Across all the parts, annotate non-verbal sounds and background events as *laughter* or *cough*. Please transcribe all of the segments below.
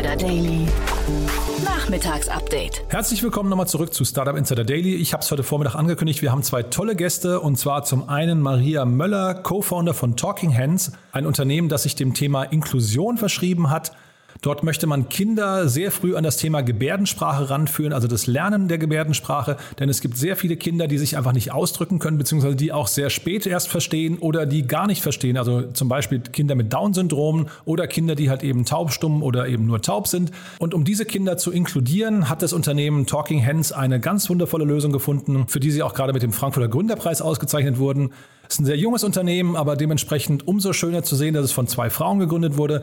Insider Daily. Nachmittagsupdate. Herzlich willkommen nochmal zurück zu Startup Insider Daily. Ich habe es heute Vormittag angekündigt. Wir haben zwei tolle Gäste und zwar zum einen Maria Möller, Co-Founder von Talking Hands, ein Unternehmen, das sich dem Thema Inklusion verschrieben hat. Dort möchte man Kinder sehr früh an das Thema Gebärdensprache ranführen, also das Lernen der Gebärdensprache, denn es gibt sehr viele Kinder, die sich einfach nicht ausdrücken können, beziehungsweise die auch sehr spät erst verstehen oder die gar nicht verstehen. Also zum Beispiel Kinder mit Down-Syndrom oder Kinder, die halt eben taubstumm oder eben nur taub sind. Und um diese Kinder zu inkludieren, hat das Unternehmen Talking Hands eine ganz wundervolle Lösung gefunden, für die sie auch gerade mit dem Frankfurter Gründerpreis ausgezeichnet wurden. Es ist ein sehr junges Unternehmen, aber dementsprechend umso schöner zu sehen, dass es von zwei Frauen gegründet wurde.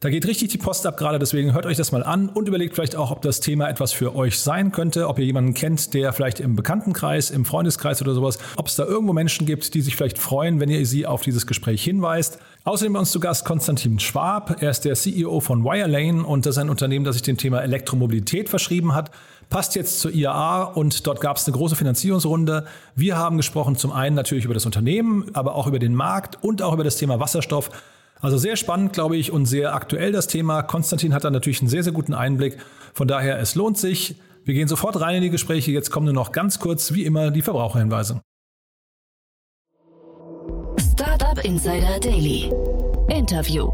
Da geht richtig die Post ab gerade, deswegen hört euch das mal an und überlegt vielleicht auch, ob das Thema etwas für euch sein könnte, ob ihr jemanden kennt, der vielleicht im Bekanntenkreis, im Freundeskreis oder sowas, ob es da irgendwo Menschen gibt, die sich vielleicht freuen, wenn ihr sie auf dieses Gespräch hinweist. Außerdem bei uns zu Gast Konstantin Schwab. Er ist der CEO von Wirelane und das ist ein Unternehmen, das sich dem Thema Elektromobilität verschrieben hat. Passt jetzt zur IAA und dort gab es eine große Finanzierungsrunde. Wir haben gesprochen zum einen natürlich über das Unternehmen, aber auch über den Markt und auch über das Thema Wasserstoff. Also sehr spannend, glaube ich, und sehr aktuell das Thema. Konstantin hat da natürlich einen sehr, sehr guten Einblick. Von daher, es lohnt sich. Wir gehen sofort rein in die Gespräche. Jetzt kommen nur noch ganz kurz, wie immer, die Verbraucherhinweise. Startup Insider Daily. Interview.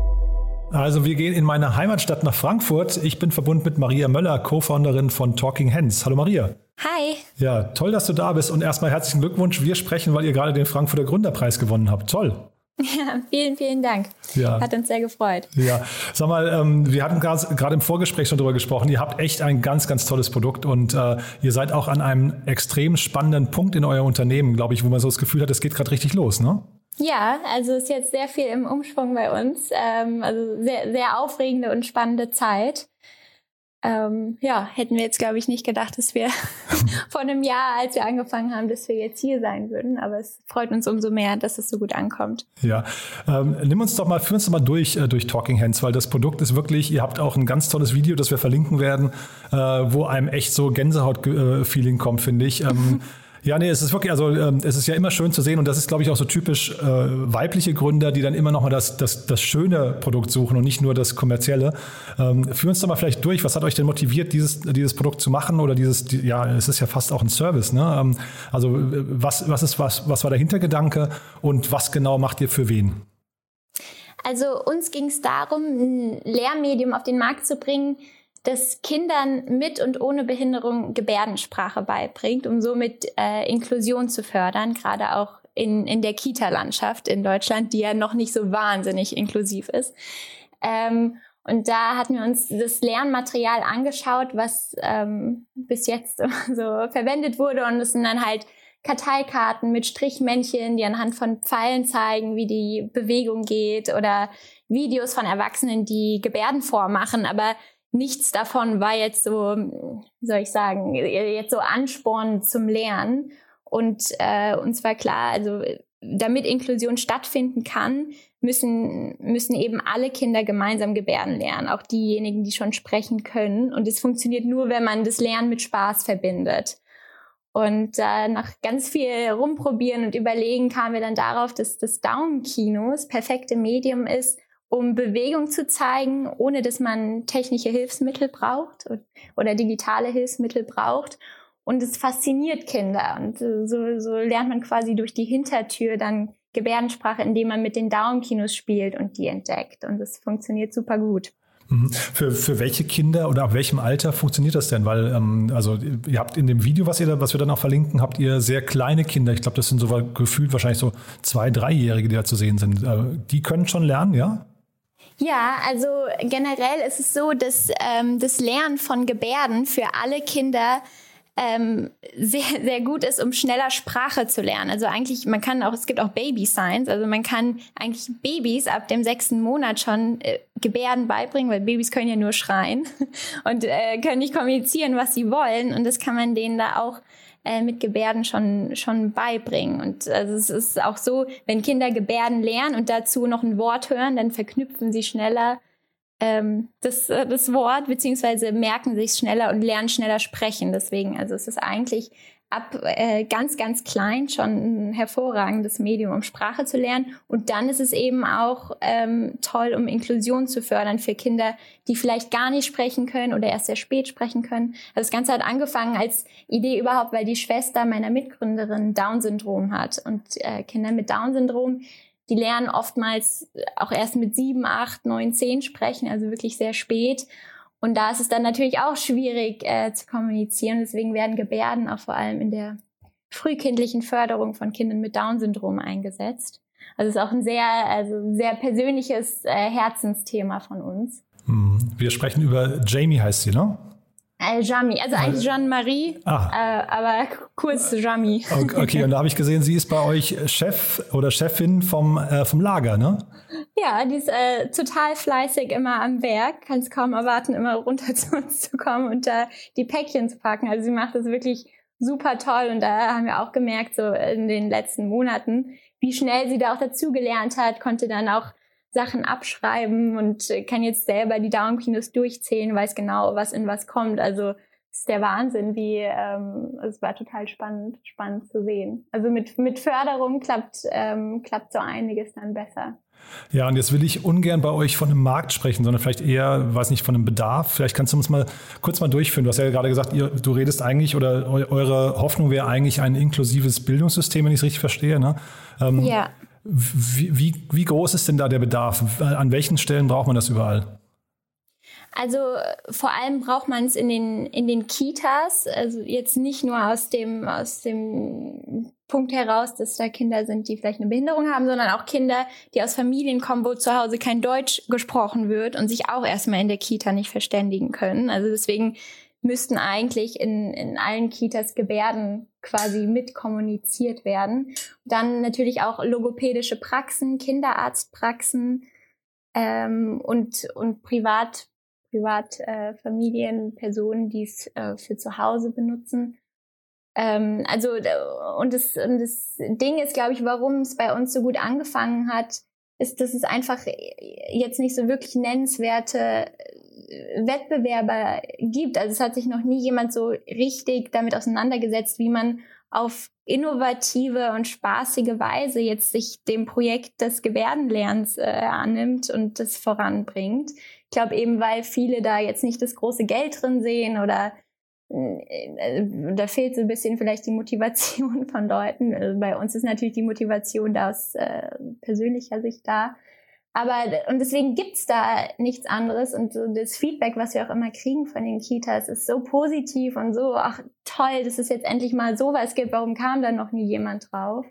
Also wir gehen in meine Heimatstadt nach Frankfurt. Ich bin verbunden mit Maria Möller, Co-Founderin von Talking Hands. Hallo Maria. Hi. Ja, toll, dass du da bist und erstmal herzlichen Glückwunsch. Wir sprechen, weil ihr gerade den Frankfurter Gründerpreis gewonnen habt. Toll. *laughs* Ja, vielen, vielen Dank. Ja. Hat uns sehr gefreut. Ja, sag mal, ähm, wir hatten gerade im Vorgespräch schon darüber gesprochen. Ihr habt echt ein ganz, ganz tolles Produkt und äh, ihr seid auch an einem extrem spannenden Punkt in euer Unternehmen, glaube ich, wo man so das Gefühl hat, es geht gerade richtig los, ne? Ja, also ist jetzt sehr viel im Umschwung bei uns. Ähm, also sehr, sehr aufregende und spannende Zeit ähm, ja, hätten wir jetzt, glaube ich, nicht gedacht, dass wir *laughs* vor einem Jahr, als wir angefangen haben, dass wir jetzt hier sein würden. Aber es freut uns umso mehr, dass es so gut ankommt. Ja, ähm, nimm uns doch mal, führ uns doch mal durch, äh, durch Talking Hands, weil das Produkt ist wirklich, ihr habt auch ein ganz tolles Video, das wir verlinken werden, äh, wo einem echt so Gänsehaut-Feeling kommt, finde ich. Ähm, *laughs* Ja, nee, es ist wirklich, also ähm, es ist ja immer schön zu sehen und das ist, glaube ich, auch so typisch äh, weibliche Gründer, die dann immer noch mal das, das, das schöne Produkt suchen und nicht nur das kommerzielle. Ähm, führ uns doch mal vielleicht durch, was hat euch denn motiviert, dieses, dieses Produkt zu machen oder dieses, die, ja, es ist ja fast auch ein Service, ne? Ähm, also was, was ist, was, was war der Hintergedanke und was genau macht ihr für wen? Also uns ging es darum, ein Lehrmedium auf den Markt zu bringen, das Kindern mit und ohne Behinderung Gebärdensprache beibringt, um somit äh, Inklusion zu fördern, gerade auch in, in der Kita-Landschaft in Deutschland, die ja noch nicht so wahnsinnig inklusiv ist. Ähm, und da hatten wir uns das Lernmaterial angeschaut, was ähm, bis jetzt *laughs* so verwendet wurde. Und es sind dann halt Karteikarten mit Strichmännchen, die anhand von Pfeilen zeigen, wie die Bewegung geht oder Videos von Erwachsenen, die Gebärden vormachen, aber nichts davon war jetzt so, wie soll ich sagen, jetzt so Ansporn zum Lernen. Und äh, uns war klar, also damit Inklusion stattfinden kann, müssen, müssen eben alle Kinder gemeinsam gebärden lernen, auch diejenigen, die schon sprechen können. Und es funktioniert nur, wenn man das Lernen mit Spaß verbindet. Und äh, nach ganz viel rumprobieren und überlegen kamen wir dann darauf, dass das Daumenkino das perfekte Medium ist, um Bewegung zu zeigen, ohne dass man technische Hilfsmittel braucht oder digitale Hilfsmittel braucht. Und es fasziniert Kinder. Und so, so lernt man quasi durch die Hintertür dann Gebärdensprache, indem man mit den Daumenkinos spielt und die entdeckt. Und das funktioniert super gut. Mhm. Für, für welche Kinder oder ab welchem Alter funktioniert das denn? Weil, ähm, also ihr habt in dem Video, was ihr da, was wir dann auch verlinken, habt ihr sehr kleine Kinder. Ich glaube, das sind so gefühlt wahrscheinlich so zwei, dreijährige, die da zu sehen sind. Äh, die können schon lernen, ja? Ja, also generell ist es so, dass ähm, das Lernen von Gebärden für alle Kinder ähm, *laughs* sehr, sehr gut ist, um schneller Sprache zu lernen. Also eigentlich, man kann auch, es gibt auch Baby Science, also man kann eigentlich Babys ab dem sechsten Monat schon äh, Gebärden beibringen, weil Babys können ja nur schreien *laughs* und äh, können nicht kommunizieren, was sie wollen. Und das kann man denen da auch äh, mit Gebärden schon, schon beibringen. Und also es ist auch so, wenn Kinder Gebärden lernen und dazu noch ein Wort hören, dann verknüpfen sie schneller ähm, das, äh, das Wort, beziehungsweise merken sich schneller und lernen schneller sprechen. Deswegen, also es ist eigentlich ab äh, ganz, ganz klein schon ein hervorragendes Medium, um Sprache zu lernen. Und dann ist es eben auch ähm, toll, um Inklusion zu fördern für Kinder, die vielleicht gar nicht sprechen können oder erst sehr spät sprechen können. Also das Ganze hat angefangen als Idee überhaupt, weil die Schwester meiner Mitgründerin Down-Syndrom hat. Und äh, Kinder mit Down-Syndrom, die lernen oftmals auch erst mit sieben, acht, neun, zehn sprechen, also wirklich sehr spät. Und da ist es dann natürlich auch schwierig äh, zu kommunizieren. Deswegen werden Gebärden auch vor allem in der frühkindlichen Förderung von Kindern mit Down-Syndrom eingesetzt. Also es ist auch ein sehr, also sehr persönliches äh, Herzensthema von uns. Hm. Wir sprechen über Jamie, heißt sie, ne? Äh, Jami, also eigentlich Jeanne-Marie, ah. äh, aber kurz Jami. Okay, und da habe ich gesehen, sie ist bei euch Chef oder Chefin vom, äh, vom Lager, ne? Ja, die ist äh, total fleißig immer am Werk, kann es kaum erwarten, immer runter *laughs* zu uns zu kommen und da die Päckchen zu packen. Also sie macht das wirklich super toll und da haben wir auch gemerkt, so in den letzten Monaten, wie schnell sie da auch dazugelernt hat, konnte dann auch Sachen abschreiben und kann jetzt selber die Daumenkinos durchzählen, weiß genau, was in was kommt. Also es ist der Wahnsinn, wie ähm, es war total spannend, spannend zu sehen. Also mit, mit Förderung klappt, ähm, klappt so einiges dann besser. Ja, und jetzt will ich ungern bei euch von einem Markt sprechen, sondern vielleicht eher, weiß nicht, von einem Bedarf. Vielleicht kannst du uns mal kurz mal durchführen. Du hast ja gerade gesagt, ihr, du redest eigentlich oder eure Hoffnung wäre eigentlich ein inklusives Bildungssystem, wenn ich es richtig verstehe. Ne? Ähm, ja. Wie, wie, wie groß ist denn da der Bedarf? An welchen Stellen braucht man das überall? Also vor allem braucht man es in den, in den Kitas, also jetzt nicht nur aus dem, aus dem Punkt heraus, dass da Kinder sind, die vielleicht eine Behinderung haben, sondern auch Kinder, die aus Familien kommen, wo zu Hause kein Deutsch gesprochen wird und sich auch erstmal in der Kita nicht verständigen können. Also deswegen müssten eigentlich in, in allen Kitas Gebärden quasi mit kommuniziert werden. Dann natürlich auch logopädische Praxen, Kinderarztpraxen ähm, und, und Privat, Privatfamilien, äh, Personen, die es äh, für zu Hause benutzen. Ähm, also und das, und das Ding ist, glaube ich, warum es bei uns so gut angefangen hat, ist, dass es einfach jetzt nicht so wirklich nennenswerte Wettbewerber gibt. Also es hat sich noch nie jemand so richtig damit auseinandergesetzt, wie man auf innovative und spaßige Weise jetzt sich dem Projekt des Gebärdenlernens äh, annimmt und das voranbringt. Ich glaube eben, weil viele da jetzt nicht das große Geld drin sehen oder äh, da fehlt so ein bisschen vielleicht die Motivation *laughs* von Leuten. Also bei uns ist natürlich die Motivation da aus äh, persönlicher Sicht da. Aber und deswegen gibt's da nichts anderes. Und so das Feedback, was wir auch immer kriegen von den Kitas, ist so positiv und so, ach toll, dass es jetzt endlich mal sowas gibt. Warum kam da noch nie jemand drauf?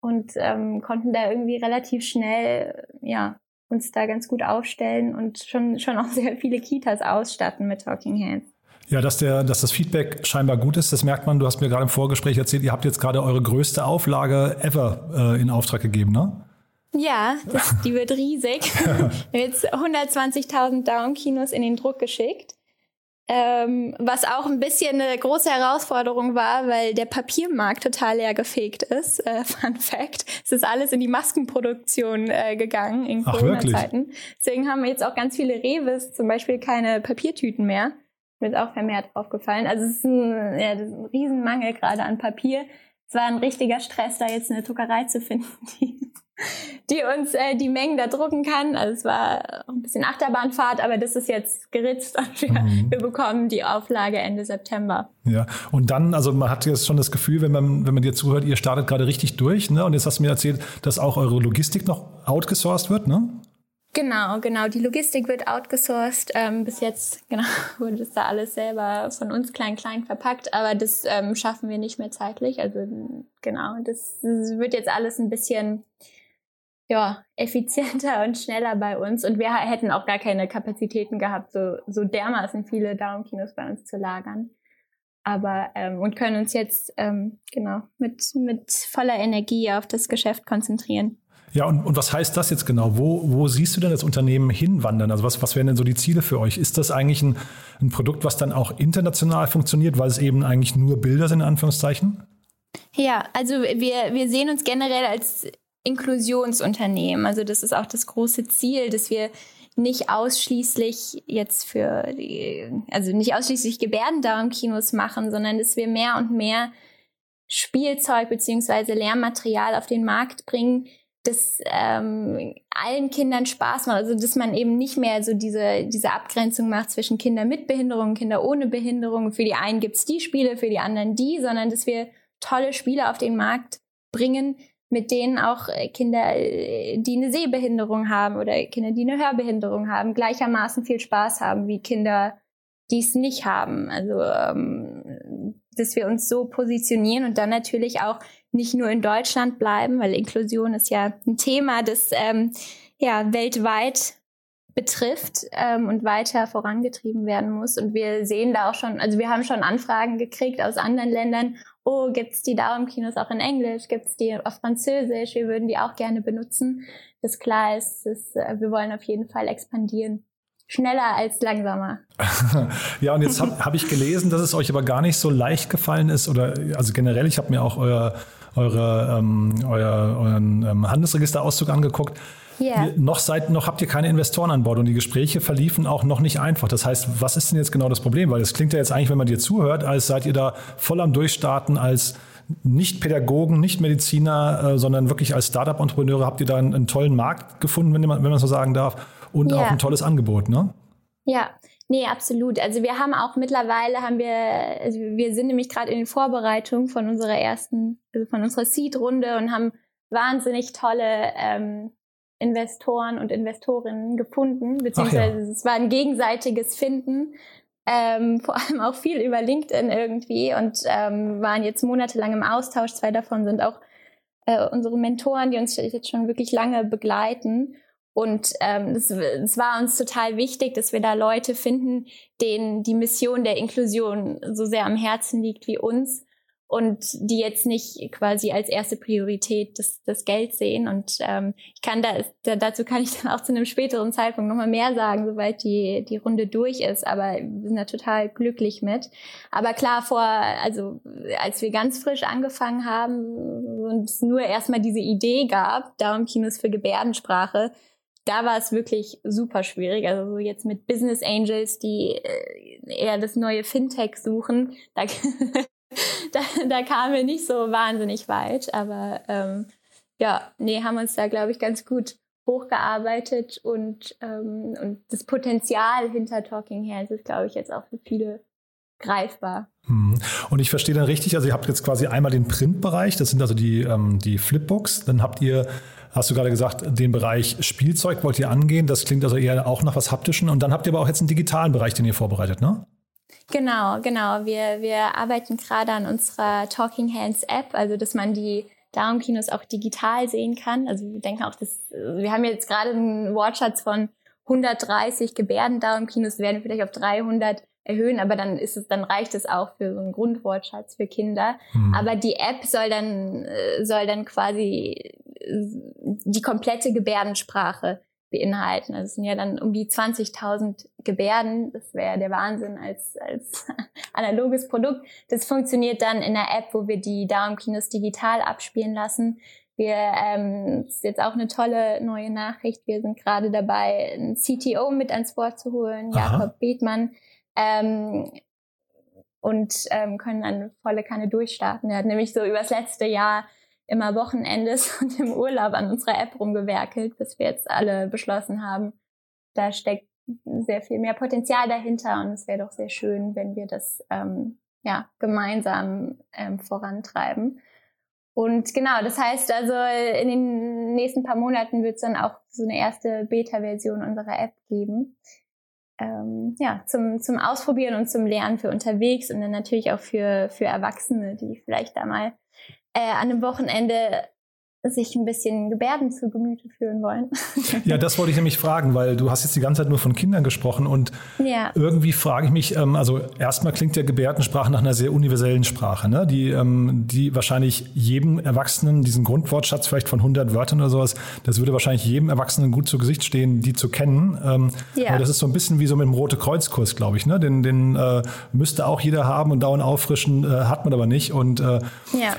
Und ähm, konnten da irgendwie relativ schnell, ja, uns da ganz gut aufstellen und schon, schon auch *laughs* sehr viele Kitas ausstatten mit Talking Hands. Ja, dass, der, dass das Feedback scheinbar gut ist, das merkt man. Du hast mir gerade im Vorgespräch erzählt, ihr habt jetzt gerade eure größte Auflage ever äh, in Auftrag gegeben, ne? Ja, das, die wird riesig. *laughs* Wir haben jetzt 120.000 Down-Kinos in den Druck geschickt. Ähm, was auch ein bisschen eine große Herausforderung war, weil der Papiermarkt total leer gefegt ist. Äh, *laughs* Fun Fact. Es ist alles in die Maskenproduktion äh, gegangen in Corona-Zeiten. Deswegen haben jetzt auch ganz viele Reves zum Beispiel keine Papiertüten mehr. Mir ist auch vermehrt aufgefallen. Also es ist ein, ja, das ist ein Riesenmangel gerade an Papier. Es war ein richtiger Stress, da jetzt eine Druckerei zu finden, *laughs* die die uns äh, die Mengen da drucken kann. Also es war ein bisschen Achterbahnfahrt, aber das ist jetzt geritzt und wir, mhm. wir bekommen die Auflage Ende September. Ja, und dann, also man hat jetzt schon das Gefühl, wenn man, wenn man dir zuhört, ihr startet gerade richtig durch, ne? Und jetzt hast du mir erzählt, dass auch eure Logistik noch outgesourced wird, ne? Genau, genau. Die Logistik wird outgesourced. Ähm, bis jetzt *laughs* genau, wurde das da alles selber von uns klein, klein verpackt, aber das ähm, schaffen wir nicht mehr zeitlich. Also genau, das, das wird jetzt alles ein bisschen ja, effizienter *laughs* und schneller bei uns. Und wir hätten auch gar keine Kapazitäten gehabt, so, so dermaßen viele Down-Kinos bei uns zu lagern. Aber ähm, und können uns jetzt ähm, genau mit, mit voller Energie auf das Geschäft konzentrieren. Ja, und, und was heißt das jetzt genau? Wo, wo siehst du denn das Unternehmen hinwandern? Also was, was wären denn so die Ziele für euch? Ist das eigentlich ein, ein Produkt, was dann auch international funktioniert, weil es eben eigentlich nur Bilder sind, in Anführungszeichen? Ja, also wir, wir sehen uns generell als Inklusionsunternehmen. Also das ist auch das große Ziel, dass wir nicht ausschließlich jetzt für die, also nicht ausschließlich Gebärdendarmkinos machen, sondern dass wir mehr und mehr Spielzeug beziehungsweise Lehrmaterial auf den Markt bringen, das ähm, allen Kindern Spaß macht. Also dass man eben nicht mehr so diese, diese Abgrenzung macht zwischen Kinder mit Behinderung und Kinder ohne Behinderung. Für die einen gibt's die Spiele, für die anderen die, sondern dass wir tolle Spiele auf den Markt bringen, mit denen auch äh, Kinder, äh, die eine Sehbehinderung haben oder Kinder, die eine Hörbehinderung haben, gleichermaßen viel Spaß haben wie Kinder, die es nicht haben. Also ähm, dass wir uns so positionieren und dann natürlich auch nicht nur in Deutschland bleiben, weil Inklusion ist ja ein Thema, das ähm, ja weltweit betrifft ähm, und weiter vorangetrieben werden muss. Und wir sehen da auch schon, also wir haben schon Anfragen gekriegt aus anderen Ländern. Oh, gibt's die Daumenkinos auch in Englisch? Gibt's die auf Französisch? Wir würden die auch gerne benutzen. Das klar ist, ist äh, wir wollen auf jeden Fall expandieren. Schneller als langsamer. *laughs* ja, und jetzt habe hab ich gelesen, dass es euch aber gar nicht so leicht gefallen ist, oder also generell, ich habe mir auch euer, eure, ähm, euer, euren ähm, Handelsregisterauszug angeguckt. Yeah. Noch, seid, noch habt ihr keine Investoren an Bord und die Gespräche verliefen auch noch nicht einfach. Das heißt, was ist denn jetzt genau das Problem? Weil es klingt ja jetzt eigentlich, wenn man dir zuhört, als seid ihr da voll am Durchstarten als nicht Pädagogen, nicht Mediziner, äh, sondern wirklich als Startup-Entrepreneure habt ihr da einen, einen, tollen Markt gefunden, wenn man, wenn man so sagen darf und ja. auch ein tolles Angebot, ne? Ja, nee, absolut. Also wir haben auch mittlerweile haben wir, also wir sind nämlich gerade in den Vorbereitungen von unserer ersten, also von unserer Seed-Runde und haben wahnsinnig tolle ähm, Investoren und Investorinnen gefunden, beziehungsweise ja. es war ein gegenseitiges Finden. Ähm, *laughs* vor allem auch viel über LinkedIn irgendwie und ähm, waren jetzt monatelang im Austausch. Zwei davon sind auch äh, unsere Mentoren, die uns jetzt schon wirklich lange begleiten. Und ähm, es, es war uns total wichtig, dass wir da Leute finden, denen die Mission der Inklusion so sehr am Herzen liegt wie uns und die jetzt nicht quasi als erste Priorität das, das Geld sehen. Und ähm, ich kann da, da dazu kann ich *laughs* dann auch zu einem späteren Zeitpunkt nochmal mehr sagen, sobald die, die Runde durch ist. Aber wir sind da total glücklich mit. Aber klar, vor, also als wir ganz frisch angefangen haben und es nur erstmal diese Idee gab, darum Kinos für Gebärdensprache, da war es wirklich super schwierig. Also so jetzt mit Business Angels, die äh, eher das neue Fintech suchen, da, *laughs* da, da kamen wir nicht so wahnsinnig weit. Aber ähm, ja, nee, haben uns da, glaube ich, ganz gut hochgearbeitet und, ähm, und das Potenzial hinter Talking Hands ist, glaube ich, jetzt auch für viele greifbar. Hm. Und ich verstehe dann richtig, also ihr habt jetzt quasi einmal den Printbereich, das sind also die, ähm, die Flipbooks, dann habt ihr hast du gerade gesagt, den Bereich Spielzeug wollt ihr angehen. Das klingt also eher auch nach was Haptischen. Und dann habt ihr aber auch jetzt einen digitalen Bereich, den ihr vorbereitet, ne? Genau, genau. Wir, wir arbeiten gerade an unserer Talking Hands App, also dass man die Darmkinos auch digital sehen kann. Also wir denken auch, dass wir haben jetzt gerade einen Wortschatz von 130 Gebärdendarmkinos, werden vielleicht auf 300 erhöhen, aber dann ist es, dann reicht es auch für so einen Grundwortschatz für Kinder. Hm. Aber die App soll dann, äh, soll dann quasi äh, die komplette Gebärdensprache beinhalten. Also es sind ja dann um die 20.000 Gebärden. Das wäre der Wahnsinn als, als *laughs* analoges Produkt. Das funktioniert dann in der App, wo wir die Darmkinos digital abspielen lassen. Wir, ähm, das ist jetzt auch eine tolle neue Nachricht. Wir sind gerade dabei, ein CTO mit ans Board zu holen, Aha. Jakob Bethmann, ähm, und ähm, können dann volle Kanne durchstarten. Er hat nämlich so übers letzte Jahr immer Wochenendes *laughs* und im Urlaub an unserer App rumgewerkelt, bis wir jetzt alle beschlossen haben, da steckt sehr viel mehr Potenzial dahinter und es wäre doch sehr schön, wenn wir das ähm, ja gemeinsam ähm, vorantreiben. Und genau, das heißt also, in den nächsten paar Monaten wird es dann auch so eine erste Beta-Version unserer App geben ähm, ja, zum, zum Ausprobieren und zum Lernen für unterwegs und dann natürlich auch für, für Erwachsene, die vielleicht da mal äh, an einem Wochenende sich ein bisschen Gebärden zu Gemüte führen wollen. *laughs* Ja, das wollte ich nämlich fragen, weil du hast jetzt die ganze Zeit nur von Kindern gesprochen und ja. irgendwie frage ich mich, ähm, also erstmal klingt ja Gebärdensprache nach einer sehr universellen Sprache, ne? die, ähm, die wahrscheinlich jedem Erwachsenen, diesen Grundwortschatz vielleicht von 100 Wörtern oder sowas, das würde wahrscheinlich jedem Erwachsenen gut zu Gesicht stehen, die zu kennen. Ähm, ja. Aber das ist so ein bisschen wie so mit dem Rote Kreuzkurs, glaube ich. Ne? Den, den äh, müsste auch jeder haben und dauernd auffrischen, äh, hat man aber nicht. Und äh, ja.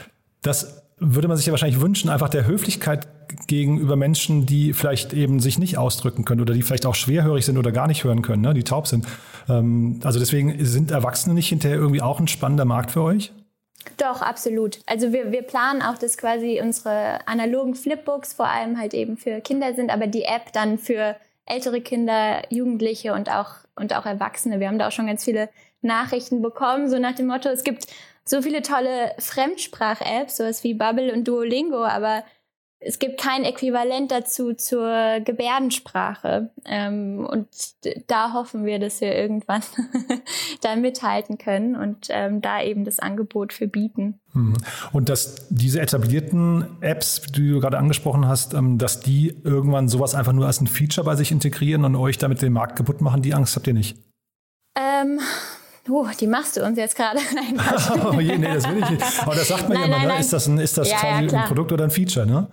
Das würde man sich ja wahrscheinlich wünschen, einfach der Höflichkeit gegenüber Menschen, die vielleicht eben sich nicht ausdrücken können oder die vielleicht auch schwerhörig sind oder gar nicht hören können, ne, die taub sind. Ähm, also deswegen sind Erwachsene nicht hinterher irgendwie auch ein spannender Markt für euch? Doch, absolut. Also wir, wir planen auch, dass quasi unsere analogen Flipbooks vor allem halt eben für Kinder sind, aber die App dann für ältere Kinder, Jugendliche und auch, und auch Erwachsene. Wir haben da auch schon ganz viele Nachrichten bekommen, so nach dem Motto, es gibt so viele tolle Fremdsprach-Apps, sowas wie Bubble und Duolingo, aber es gibt kein Äquivalent dazu zur Gebärdensprache. Ähm, und da hoffen wir, dass wir irgendwann *laughs* da mithalten können und ähm, da eben das Angebot für bieten. Mhm. Und dass diese etablierten Apps, die du gerade angesprochen hast, ähm, dass die irgendwann sowas einfach nur als ein Feature bei sich integrieren und euch damit den Markt kaputt machen, die Angst habt ihr nicht? Oh, die machst du uns jetzt gerade. *laughs* Nein, *laughs* oh je, nee, das will ich nicht. Aber das sagt man nein, ja immer, ne? Ist das, ein, ist das ja, quasi ja, ein Produkt oder ein Feature, ne?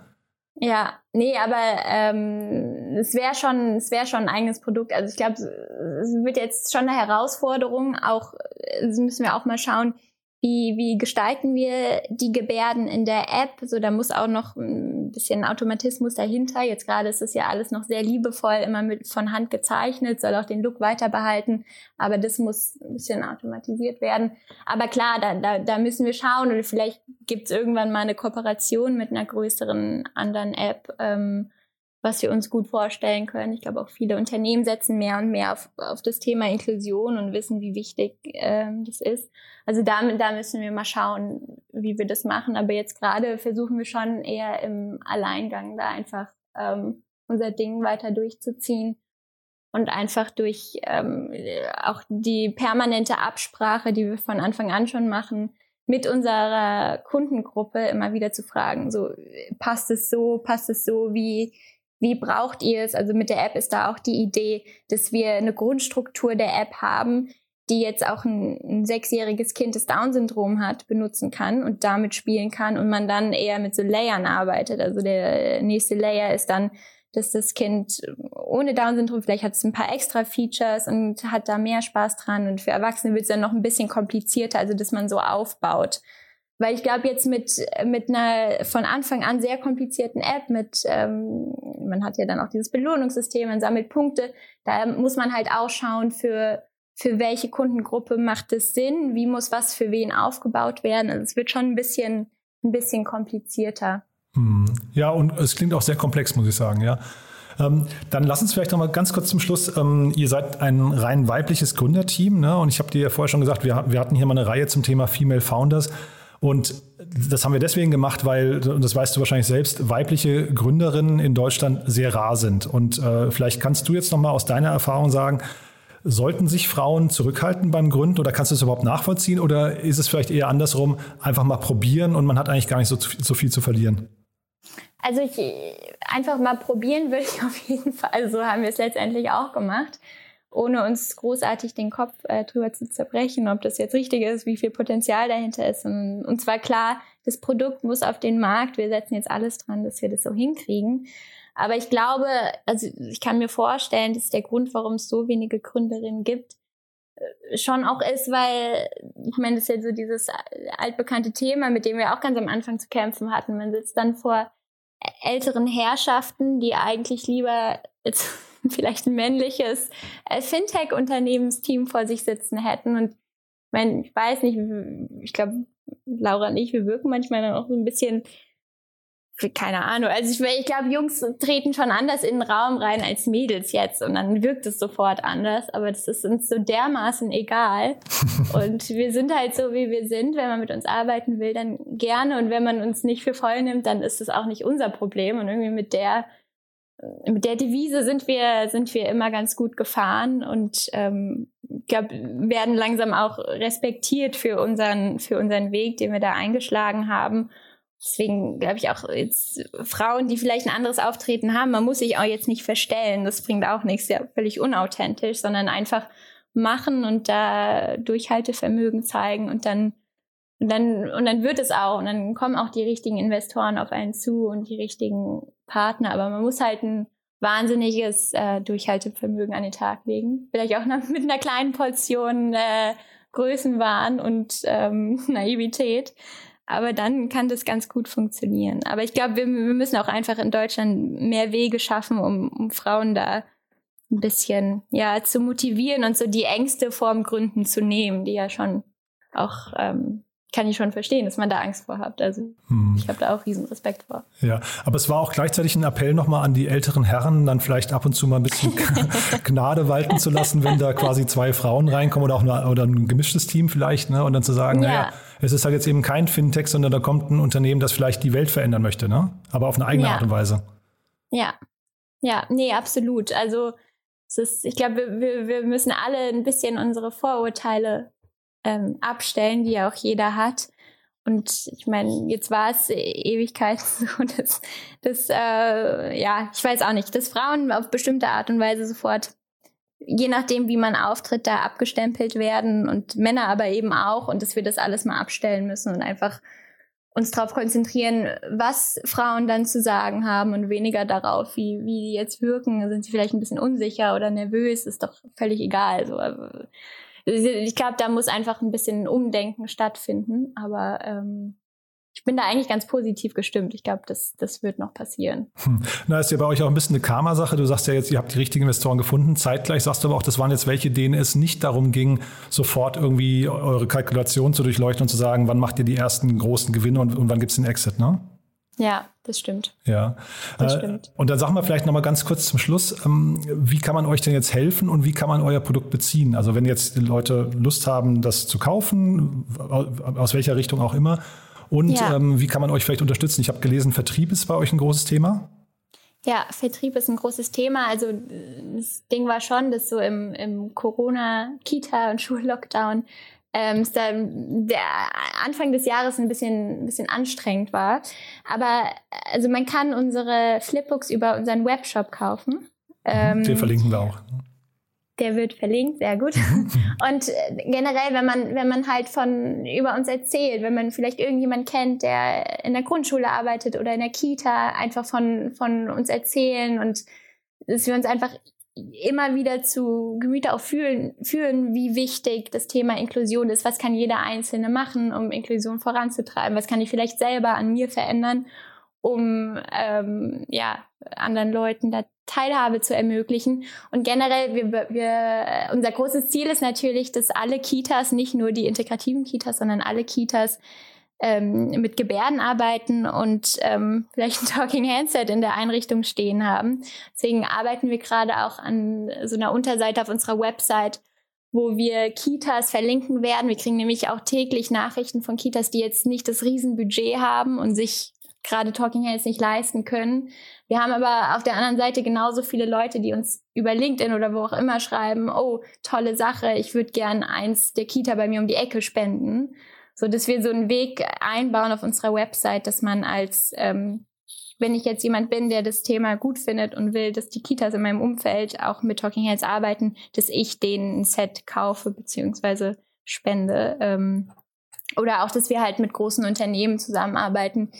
Ja, nee, aber ähm, es wäre schon, es wäre schon ein eigenes Produkt. Also ich glaube, es wird jetzt schon eine Herausforderung. Auch das müssen wir auch mal schauen, wie, wie gestalten wir die Gebärden in der App? So, da muss auch noch ein bisschen Automatismus dahinter. Jetzt gerade ist es ja alles noch sehr liebevoll, immer mit von Hand gezeichnet, soll auch den Look weiter behalten. Aber das muss ein bisschen automatisiert werden. Aber klar, da, da, da müssen wir schauen oder vielleicht gibt es irgendwann mal eine Kooperation mit einer größeren anderen App. Ähm, was wir uns gut vorstellen können. Ich glaube, auch viele Unternehmen setzen mehr und mehr auf, auf das Thema Inklusion und wissen, wie wichtig ähm, das ist. Also da, da müssen wir mal schauen, wie wir das machen. Aber jetzt gerade versuchen wir schon eher im Alleingang da einfach ähm, unser Ding weiter durchzuziehen und einfach durch ähm, auch die permanente Absprache, die wir von Anfang an schon machen, mit unserer Kundengruppe immer wieder zu fragen, so passt es so, passt es so, wie wie braucht ihr es? Also mit der App ist da auch die Idee, dass wir eine Grundstruktur der App haben, die jetzt auch ein, ein sechsjähriges Kind, das Down-Syndrom hat, benutzen kann und damit spielen kann und man dann eher mit so Layern arbeitet. Also der nächste Layer ist dann, dass das Kind ohne Down-Syndrom, vielleicht hat es ein paar extra Features und hat da mehr Spaß dran und für Erwachsene wird es dann noch ein bisschen komplizierter, also dass man so aufbaut. Weil ich glaube, jetzt mit, mit einer von Anfang an sehr komplizierten App, mit, ähm, man hat ja dann auch dieses Belohnungssystem, man sammelt Punkte, da muss man halt auch schauen, für, für welche Kundengruppe macht es Sinn, wie muss was für wen aufgebaut werden. Also es wird schon ein bisschen, ein bisschen komplizierter. Hm. Ja, und es klingt auch sehr komplex, muss ich sagen, ja. Ähm, dann lass uns vielleicht noch mal ganz kurz zum Schluss. Ähm, ihr seid ein rein weibliches Gründerteam, ne? Und ich habe dir ja vorher schon gesagt, wir, wir hatten hier mal eine Reihe zum Thema Female Founders. Und das haben wir deswegen gemacht, weil, und das weißt du wahrscheinlich selbst, weibliche Gründerinnen in Deutschland sehr rar sind. Und äh, vielleicht kannst du jetzt nochmal aus deiner Erfahrung sagen, sollten sich Frauen zurückhalten beim Gründen oder kannst du das überhaupt nachvollziehen oder ist es vielleicht eher andersrum, einfach mal probieren und man hat eigentlich gar nicht so, so viel zu verlieren? Also ich einfach mal probieren würde ich *laughs* auf jeden Fall. So haben wir es letztendlich auch gemacht ohne uns großartig den Kopf äh, drüber zu zerbrechen, ob das jetzt richtig ist, wie viel Potenzial dahinter ist. Und, und zwar klar, das Produkt muss auf den Markt. Wir setzen jetzt alles dran, dass wir das so hinkriegen. Aber ich glaube, also ich kann mir vorstellen, dass der Grund, warum es so wenige Gründerinnen gibt, äh, schon auch ist, weil, ich meine, das ist ja so dieses altbekannte Thema, mit dem wir auch ganz am Anfang zu kämpfen hatten. Man sitzt dann vor älteren Herrschaften, die eigentlich lieber jetzt *laughs* vielleicht ein männliches äh, Fintech-Unternehmensteam vor sich sitzen hätten. Und ich meine, ich weiß nicht, ich glaube, Laura und ich, wir wirken manchmal dann auch so ein bisschen, keine Ahnung. Also ich, ich glaube, Jungs treten schon anders in den Raum rein als Mädels jetzt und dann wirkt es sofort anders. Aber das ist uns so dermaßen egal. *laughs* und wir sind halt so, wie wir sind. Wenn man mit uns arbeiten will, dann gerne. Und wenn man uns nicht für voll nimmt, dann ist es auch nicht unser Problem. Und irgendwie mit der mit der Devise sind wir, sind wir immer ganz gut gefahren und ähm, glaub, werden langsam auch respektiert für unseren, für unseren Weg, den wir da eingeschlagen haben. Deswegen glaube ich auch jetzt Frauen, die vielleicht ein anderes Auftreten haben, man muss sich auch jetzt nicht verstellen. Das bringt auch nichts, ja völlig unauthentisch, sondern einfach machen und da Durchhaltevermögen zeigen und dann und dann, und dann wird es auch. Und dann kommen auch die richtigen Investoren auf einen zu und die richtigen Partner. Aber man muss halt ein wahnsinniges äh, Durchhaltevermögen an den Tag legen. Vielleicht auch noch *laughs* mit einer kleinen Portion äh, Größenwahn und ähm, *laughs* Naivität. Aber dann kann das ganz gut funktionieren. Aber ich glaube, wir, wir, müssen auch einfach in Deutschland mehr Wege schaffen, um, um Frauen da ein bisschen ja zu motivieren und so die Ängste vorm Gründen zu nehmen, die ja schon auch ähm, kann ich schon verstehen, dass man da Angst vor hat. Also hm. ich habe da auch riesen Respekt vor. Ja, aber es war auch gleichzeitig ein Appell nochmal an die älteren Herren, dann vielleicht ab und zu mal ein bisschen *laughs* Gnade walten zu lassen, wenn da quasi zwei Frauen reinkommen oder auch eine, oder ein gemischtes Team vielleicht, ne? Und dann zu sagen, ja. naja, es ist halt jetzt eben kein Fintech, sondern da kommt ein Unternehmen, das vielleicht die Welt verändern möchte, ne? Aber auf eine eigene ja. Art und Weise. Ja. Ja, nee, absolut. Also es ist, ich glaube, wir, wir müssen alle ein bisschen unsere Vorurteile ähm, abstellen, die ja auch jeder hat. Und ich meine, jetzt war es Ewigkeit *laughs* so, dass, dass äh, ja, ich weiß auch nicht, dass Frauen auf bestimmte Art und Weise sofort, je nachdem, wie man auftritt, da abgestempelt werden und Männer aber eben auch und dass wir das alles mal abstellen müssen und einfach uns darauf konzentrieren, was Frauen dann zu sagen haben und weniger darauf, wie, wie die jetzt wirken. Sind sie vielleicht ein bisschen unsicher oder nervös, ist doch völlig egal. So, also, ich glaube, da muss einfach ein bisschen Umdenken stattfinden. Aber ähm, ich bin da eigentlich ganz positiv gestimmt. Ich glaube, das, das wird noch passieren. Hm. Na, ist ja bei euch auch ein bisschen eine Karma-Sache. Du sagst ja jetzt, ihr habt die richtigen Investoren gefunden. Zeitgleich sagst du aber auch, das waren jetzt welche, denen es nicht darum ging, sofort irgendwie eure Kalkulation zu durchleuchten und zu sagen, wann macht ihr die ersten großen Gewinne und, und wann gibt es den Exit, ne? Ja, das stimmt. Ja. Das äh, stimmt. Und dann sagen wir vielleicht noch mal ganz kurz zum Schluss, ähm, wie kann man euch denn jetzt helfen und wie kann man euer Produkt beziehen? Also wenn jetzt Leute Lust haben, das zu kaufen, aus welcher Richtung auch immer, und ja. ähm, wie kann man euch vielleicht unterstützen? Ich habe gelesen, Vertrieb ist bei euch ein großes Thema. Ja, Vertrieb ist ein großes Thema. Also das Ding war schon, dass so im, im Corona-Kita- und Schullockdown ähm, der Anfang des Jahres ein bisschen, ein bisschen anstrengend war. Aber also man kann unsere Flipbooks über unseren Webshop kaufen. Ähm, Den verlinken wir auch. Der wird verlinkt, sehr gut. *laughs* Und äh, generell, wenn man, wenn man halt von über uns erzählt, wenn man vielleicht irgendjemand kennt, der in der Grundschule arbeitet oder in der Kita, einfach von, von uns erzählen und dass wir uns einfach immer wieder zu Gemüte auch fühlen, führen, wie wichtig das Thema Inklusion ist. Was kann jeder Einzelne machen, um Inklusion voranzutreiben? Was kann ich vielleicht selber an mir verändern, um ähm, ja anderen Leuten da Teilhabe zu ermöglichen. Und generell, wir, wir, unser großes Ziel ist natürlich, dass alle Kitas, nicht nur die integrativen Kitas, sondern alle Kitas ähm, mit Gebärden arbeiten und ähm, vielleicht ein Talking Handset in der Einrichtung stehen haben. Deswegen arbeiten wir gerade auch an so einer Unterseite auf unserer Website, wo wir Kitas verlinken werden. Wir kriegen nämlich auch täglich Nachrichten von Kitas, die jetzt nicht das Riesenbudget haben und sich gerade Talking Heads nicht leisten können. Wir haben aber auf der anderen Seite genauso viele Leute, die uns über LinkedIn oder wo auch immer schreiben, oh, tolle Sache, ich würde gern eins der Kita bei mir um die Ecke spenden. So dass wir so einen Weg einbauen auf unserer Website, dass man als, ähm, wenn ich jetzt jemand bin, der das Thema gut findet und will, dass die Kitas in meinem Umfeld auch mit Talking Heads arbeiten, dass ich denen ein Set kaufe beziehungsweise spende. Ähm, oder auch, dass wir halt mit großen Unternehmen zusammenarbeiten,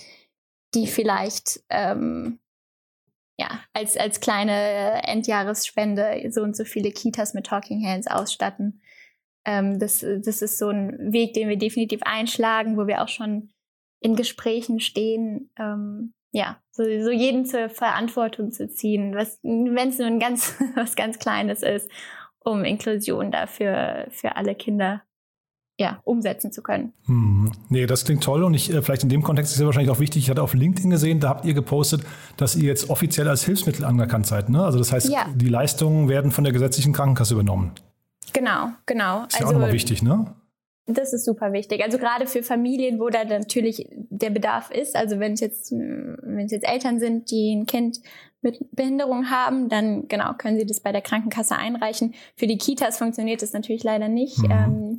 die vielleicht ähm, ja, als, als kleine Endjahresspende so und so viele Kitas mit Talking Hands ausstatten. Ähm, das, das ist so ein Weg, den wir definitiv einschlagen, wo wir auch schon in Gesprächen stehen, ähm, ja, so, so jeden zur Verantwortung zu ziehen, was, wenn es nur ein ganz, *laughs* was ganz Kleines ist, um Inklusion dafür für alle Kinder ja, umsetzen zu können. Hm. Nee, das klingt toll und ich, äh, vielleicht in dem Kontext ist ja wahrscheinlich auch wichtig, ich hatte auf LinkedIn gesehen, da habt ihr gepostet, dass ihr jetzt offiziell als Hilfsmittel anerkannt seid. Ne? Also das heißt, ja. die Leistungen werden von der gesetzlichen Krankenkasse übernommen. Genau, genau. Das ist also, ja auch nochmal also wichtig, ne? Das ist super wichtig. Also gerade für Familien, wo da natürlich der Bedarf ist. Also wenn es jetzt, wenn es jetzt Eltern sind, die ein Kind mit Behinderung haben, dann genau können sie das bei der Krankenkasse einreichen. Für die Kitas funktioniert das natürlich leider nicht. Mhm. Ähm,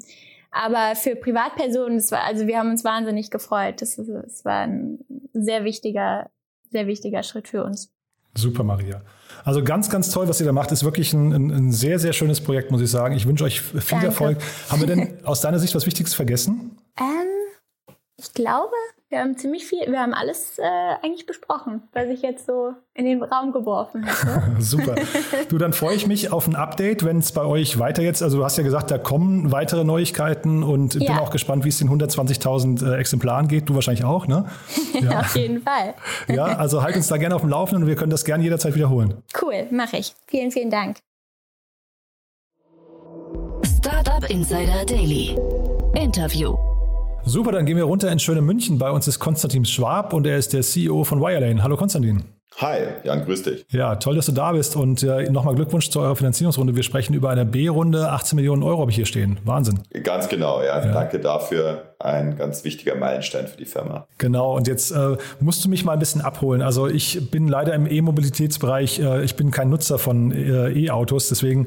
aber für Privatpersonen, das war, also wir haben uns wahnsinnig gefreut. Das, das war ein sehr wichtiger, sehr wichtiger Schritt für uns. Super, Maria. Also ganz, ganz toll, was ihr da macht. Ist wirklich ein, ein, ein sehr, sehr schönes Projekt, muss ich sagen. Ich wünsche euch viel Danke. Erfolg. Haben wir denn *laughs* aus deiner Sicht was Wichtiges vergessen? Ähm, ich glaube, Wir haben ziemlich viel, wir haben alles äh, eigentlich besprochen, was ich jetzt so in den Raum geworfen hätte. *laughs* Super. *laughs* Du, dann freue ich mich auf ein Update, wenn es bei euch weiter jetzt, also du hast ja gesagt, da kommen weitere Neuigkeiten und ja. bin auch gespannt, wie es den 120.000 äh, Exemplaren geht. Du wahrscheinlich auch, ne? *laughs* Ja. auf jeden Fall. ja, also halt uns da gerne auf dem Laufenden und wir können das gerne jederzeit wiederholen. Cool, mache ich. Vielen, vielen Dank. Startup Insider Daily. Interview. Super, dann gehen wir runter in schöne München. Bei uns ist Konstantin Schwab und er ist der CEO von Wirelane. Hallo Konstantin. Hi, Jan, grüß dich. Ja, toll, dass du da bist und äh, nochmal Glückwunsch zu eurer Finanzierungsrunde. Wir sprechen über eine B-Runde, 18 Millionen Euro habe ich hier stehen. Wahnsinn. Ganz genau, ja. ja. Danke dafür. Ein ganz wichtiger Meilenstein für die Firma. Genau, und jetzt äh, musst du mich mal ein bisschen abholen. Also ich bin leider im E-Mobilitätsbereich, äh, ich bin kein Nutzer von äh, E-Autos, deswegen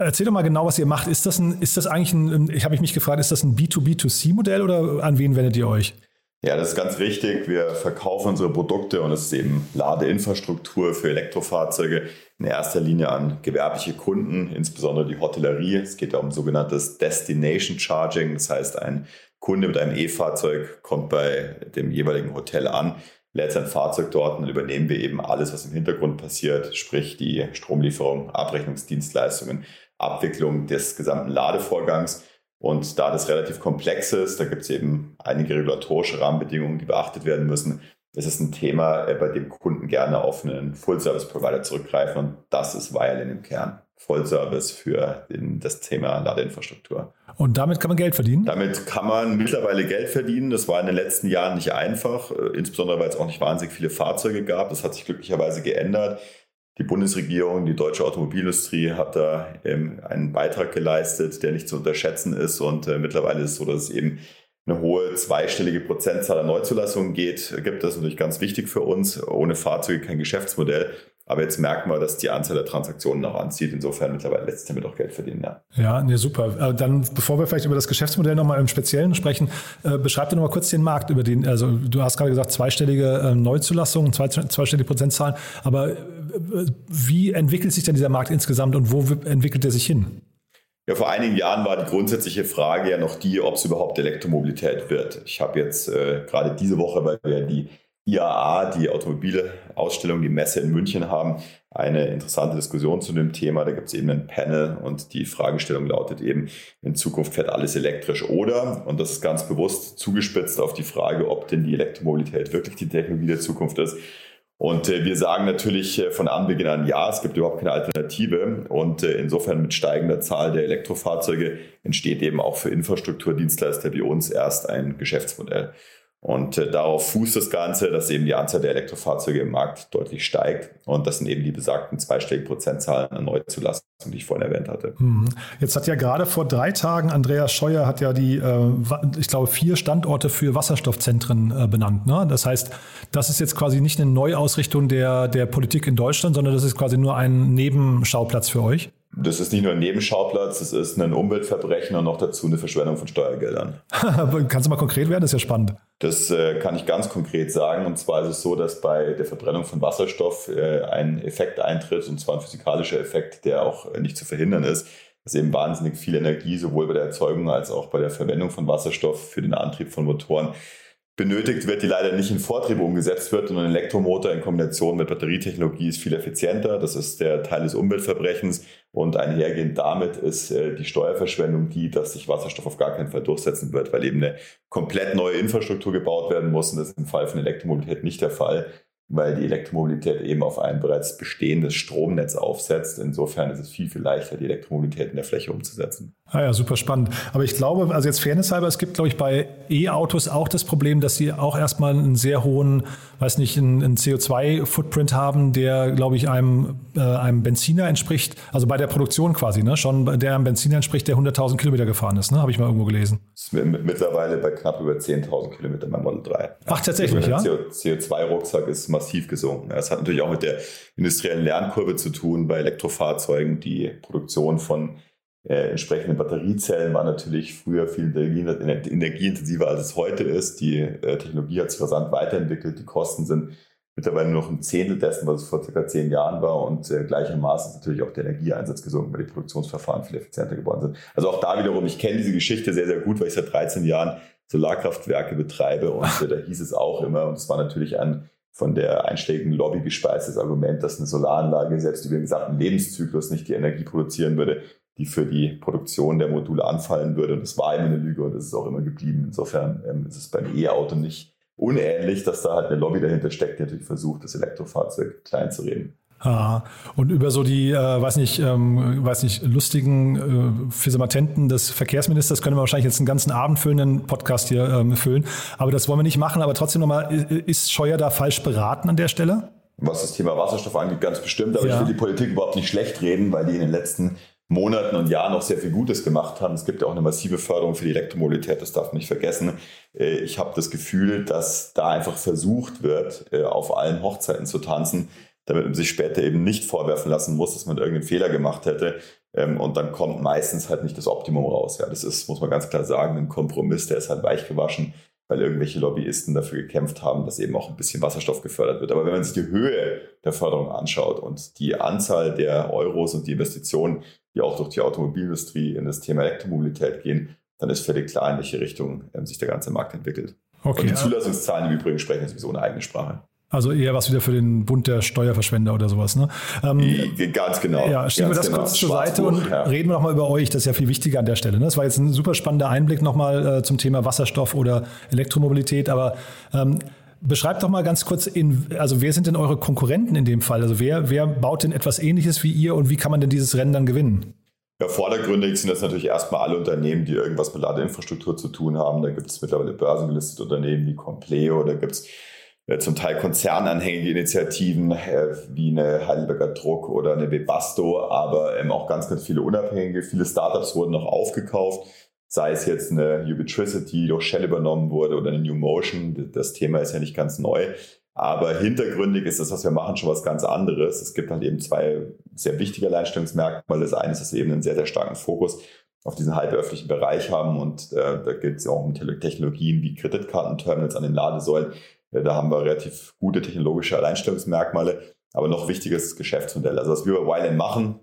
Erzähl doch mal genau, was ihr macht. Ist das ein, ist das eigentlich ein, ich habe mich gefragt, ist das ein B2B2C-Modell oder an wen wendet ihr euch? Ja, das ist ganz wichtig. Wir verkaufen unsere Produkte und es ist eben Ladeinfrastruktur für Elektrofahrzeuge in erster Linie an gewerbliche Kunden, insbesondere die Hotellerie. Es geht ja um sogenanntes Destination Charging. Das heißt, ein Kunde mit einem E-Fahrzeug kommt bei dem jeweiligen Hotel an, lädt sein Fahrzeug dort und übernehmen wir eben alles, was im Hintergrund passiert, sprich die Stromlieferung, Abrechnungsdienstleistungen, Abwicklung des gesamten Ladevorgangs. Und da das relativ komplex ist, da gibt es eben einige regulatorische Rahmenbedingungen, die beachtet werden müssen. Es ist ein Thema, äh, bei dem Kunden gerne auf einen Full-Service-Provider zurückgreifen und das ist Wirelin im Kern. Vollservice für den, das Thema Ladeinfrastruktur. Und damit kann man Geld verdienen? Damit kann man mittlerweile Geld verdienen. Das war in den letzten Jahren nicht einfach, äh, insbesondere weil es auch nicht wahnsinnig viele Fahrzeuge gab. Das hat sich glücklicherweise geändert. Die Bundesregierung, die deutsche Automobilindustrie hat da ähm, einen Beitrag geleistet, der nicht zu unterschätzen ist. Und äh, mittlerweile ist es so, dass es eben eine hohe zweistellige Prozentzahl an Neuzulassungen geht, gibt. Das ist natürlich ganz wichtig für uns. Ohne Fahrzeuge kein Geschäftsmodell. Aber jetzt merken wir, dass die Anzahl der Transaktionen noch anzieht. Insofern mittlerweile lässt sich damit auch Geld verdienen. Ja, ja nee, super. Dann, bevor wir vielleicht über das Geschäftsmodell nochmal im Speziellen sprechen, äh, beschreib dir nochmal kurz den Markt über den, also du hast gerade gesagt, zweistellige äh, Neuzulassungen, zwei, zweistellige Prozentzahlen. Aber wie entwickelt sich denn dieser Markt insgesamt und wo entwickelt er sich hin? Ja, vor einigen Jahren war die grundsätzliche Frage ja noch die, ob es überhaupt Elektromobilität wird. Ich habe jetzt äh, gerade diese Woche, weil wir die IAA, die Automobilausstellung, die Messe in München haben, eine interessante Diskussion zu dem Thema. Da gibt es eben ein Panel und die Fragestellung lautet eben, in Zukunft fährt alles elektrisch oder, und das ist ganz bewusst zugespitzt auf die Frage, ob denn die Elektromobilität wirklich die Technologie der Zukunft ist. Und äh, wir sagen natürlich äh, von Anbeginn an, ja, es gibt überhaupt keine Alternative. Und äh, insofern mit steigender Zahl der Elektrofahrzeuge entsteht eben auch für Infrastrukturdienstleister wie uns erst ein Geschäftsmodell. Und äh, darauf fußt das Ganze, dass eben die Anzahl der Elektrofahrzeuge im Markt deutlich steigt. Und das sind eben die besagten zweistelligen Prozentzahlen an Neuzulassungen, die ich vorhin erwähnt hatte. Mhm. Jetzt hat ja gerade vor drei Tagen Andreas Scheuer hat ja die, äh, ich glaube, vier Standorte für Wasserstoffzentren äh, benannt. Ne? Das heißt, das ist jetzt quasi nicht eine Neuausrichtung der, der Politik in Deutschland, sondern das ist quasi nur ein Nebenschauplatz für euch. Das ist nicht nur ein Nebenschauplatz, das ist ein Umweltverbrechen und noch dazu eine Verschwendung von Steuergeldern. *laughs* Kannst du mal konkret werden? Das ist ja spannend. Das äh, kann ich ganz konkret sagen. Und zwar ist es so, dass bei der Verbrennung von Wasserstoff äh, ein Effekt eintritt, und zwar ein physikalischer Effekt, der auch äh, nicht zu verhindern ist, dass eben wahnsinnig viel Energie sowohl bei der Erzeugung als auch bei der Verwendung von Wasserstoff für den Antrieb von Motoren benötigt wird, die leider nicht in Vortrieb umgesetzt wird. Und ein Elektromotor in Kombination mit Batterietechnologie ist viel effizienter. Das ist der Teil des Umweltverbrechens. Und einhergehend damit ist äh, die Steuerverschwendung die, dass sich Wasserstoff auf gar keinen Fall durchsetzen wird, weil eben eine komplett neue Infrastruktur gebaut werden muss. Und das ist im Fall von Elektromobilität nicht der Fall weil die Elektromobilität eben auf ein bereits bestehendes Stromnetz aufsetzt. Insofern ist es viel, viel leichter, die Elektromobilität in der Fläche umzusetzen. Ah ja, super spannend. Aber ich glaube, also jetzt Fairness halber, es gibt, glaube ich, bei E-Autos auch das Problem, dass sie auch erstmal einen sehr hohen, weiß nicht, einen, einen CO2-Footprint haben, der, glaube ich, einem, äh, einem Benziner entspricht, also bei der Produktion quasi, ne, schon der einem Benziner entspricht, der 100.000 Kilometer gefahren ist, ne, habe ich mal irgendwo gelesen. Das ist mittlerweile bei knapp über 10.000 Kilometern beim Model 3. Ach, tatsächlich, ja? CO2-Rucksack ist massiv gesunken. Es hat natürlich auch mit der industriellen Lernkurve zu tun bei Elektrofahrzeugen, die Produktion von äh, entsprechende Batteriezellen war natürlich früher viel energieintensiver, als es heute ist. Die äh, Technologie hat sich rasant weiterentwickelt. Die Kosten sind mittlerweile nur noch ein Zehntel dessen, was es vor circa zehn Jahren war. Und äh, gleichermaßen ist natürlich auch der Energieeinsatz gesunken, weil die Produktionsverfahren viel effizienter geworden sind. Also auch da wiederum, ich kenne diese Geschichte sehr, sehr gut, weil ich seit 13 Jahren Solarkraftwerke betreibe. Und da hieß es auch immer, und es war natürlich ein von der einschlägigen Lobby gespeistes Argument, dass eine Solaranlage selbst über den gesamten Lebenszyklus nicht die Energie produzieren würde, die für die Produktion der Module anfallen würde. Und das war immer eine Lüge und das ist auch immer geblieben. Insofern ähm, ist es beim E-Auto nicht unähnlich, dass da halt eine Lobby dahinter steckt, die natürlich versucht, das Elektrofahrzeug klein zu reden. Ah, und über so die, äh, weiß nicht, ähm, weiß nicht, lustigen äh, Physimatenten des Verkehrsministers können wir wahrscheinlich jetzt einen ganzen abendfüllenden Podcast hier ähm, füllen. Aber das wollen wir nicht machen. Aber trotzdem nochmal, ist Scheuer da falsch beraten an der Stelle? Was das Thema Wasserstoff angeht, ganz bestimmt. Aber ja. ich will die Politik überhaupt nicht schlecht reden, weil die in den letzten Monaten und Jahren auch sehr viel Gutes gemacht haben. Es gibt ja auch eine massive Förderung für die Elektromobilität, das darf man nicht vergessen. Äh, ich habe das Gefühl, dass da einfach versucht wird, äh, auf allen Hochzeiten zu tanzen damit man sich später eben nicht vorwerfen lassen muss, dass man irgendeinen Fehler gemacht hätte. Ähm, und dann kommt meistens halt nicht das Optimum raus. Ja, das ist, muss man ganz klar sagen, ein Kompromiss, der ist halt weich gewaschen, weil irgendwelche Lobbyisten dafür gekämpft haben, dass eben auch ein bisschen Wasserstoff gefördert wird. Aber wenn man sich die Höhe der Förderung anschaut und die Anzahl der Euros und die Investitionen, die auch durch die Automobilindustrie in das Thema Elektromobilität gehen, dann ist völlig klar, in welche Richtung ähm, sich der ganze Markt entwickelt. Okay. Und die Zulassungszahlen im Übrigen sprechen sowieso eine eigene Sprache. Also eher was wieder für den Bund der Steuerverschwender oder sowas. Ne? Ähm, ganz genau. Ja, schieben wir das genau. kurz zur Seite und ja. reden wir nochmal über euch. Das ist ja viel wichtiger an der Stelle. Ne? Das war jetzt ein super spannender Einblick nochmal äh, zum Thema Wasserstoff oder Elektromobilität. Aber ähm, beschreibt doch mal ganz kurz, in, also wer sind denn eure Konkurrenten in dem Fall? Also wer, wer baut denn etwas Ähnliches wie ihr und wie kann man denn dieses Rennen dann gewinnen? Ja, vordergründig sind das natürlich erstmal alle Unternehmen, die irgendwas mit Ladeinfrastruktur zu tun haben. Da gibt es mittlerweile börsengelistete Unternehmen wie Compleo, da gibt es zum Teil konzernanhängige Initiativen äh, wie eine Heidelberger Druck oder eine Webasto, aber ähm, auch ganz, ganz viele unabhängige. Viele Startups wurden noch aufgekauft, sei es jetzt eine Ubitricity, die durch Shell übernommen wurde oder eine New Motion. Das Thema ist ja nicht ganz neu. Aber hintergründig ist das, was wir machen, schon was ganz anderes. Es gibt halt eben zwei sehr wichtige Alleinstellungsmerkmale. Das eine ist, dass wir eben einen sehr, sehr starken Fokus auf diesen halböffentlichen Bereich haben und äh, da geht es ja auch um Technologien wie Kreditkartenterminals an den Ladesäulen, da haben wir relativ gute technologische Alleinstellungsmerkmale. Aber noch das Geschäftsmodell. Also was wir bei Wyland machen,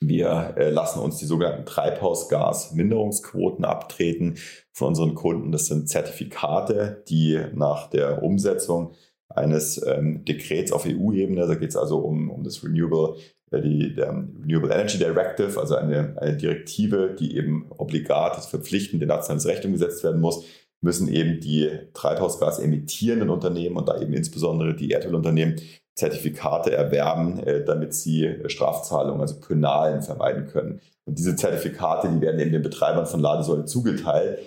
wir äh, lassen uns die sogenannten Treibhausgasminderungsquoten abtreten von unseren Kunden. Das sind Zertifikate, die nach der Umsetzung eines ähm, Dekrets auf EU-Ebene, da geht es also um, um das Renewable, äh, die der Renewable Energy Directive, also eine, eine Direktive, die eben obligat, verpflichtend in nationales Recht umgesetzt werden muss, müssen eben die Treibhausgas emittierenden Unternehmen und da eben insbesondere die Erdölunternehmen Zertifikate erwerben, äh, damit sie Strafzahlungen, also Penalen vermeiden können. Und diese Zertifikate, die werden eben den Betreibern von Ladesäulen zugeteilt.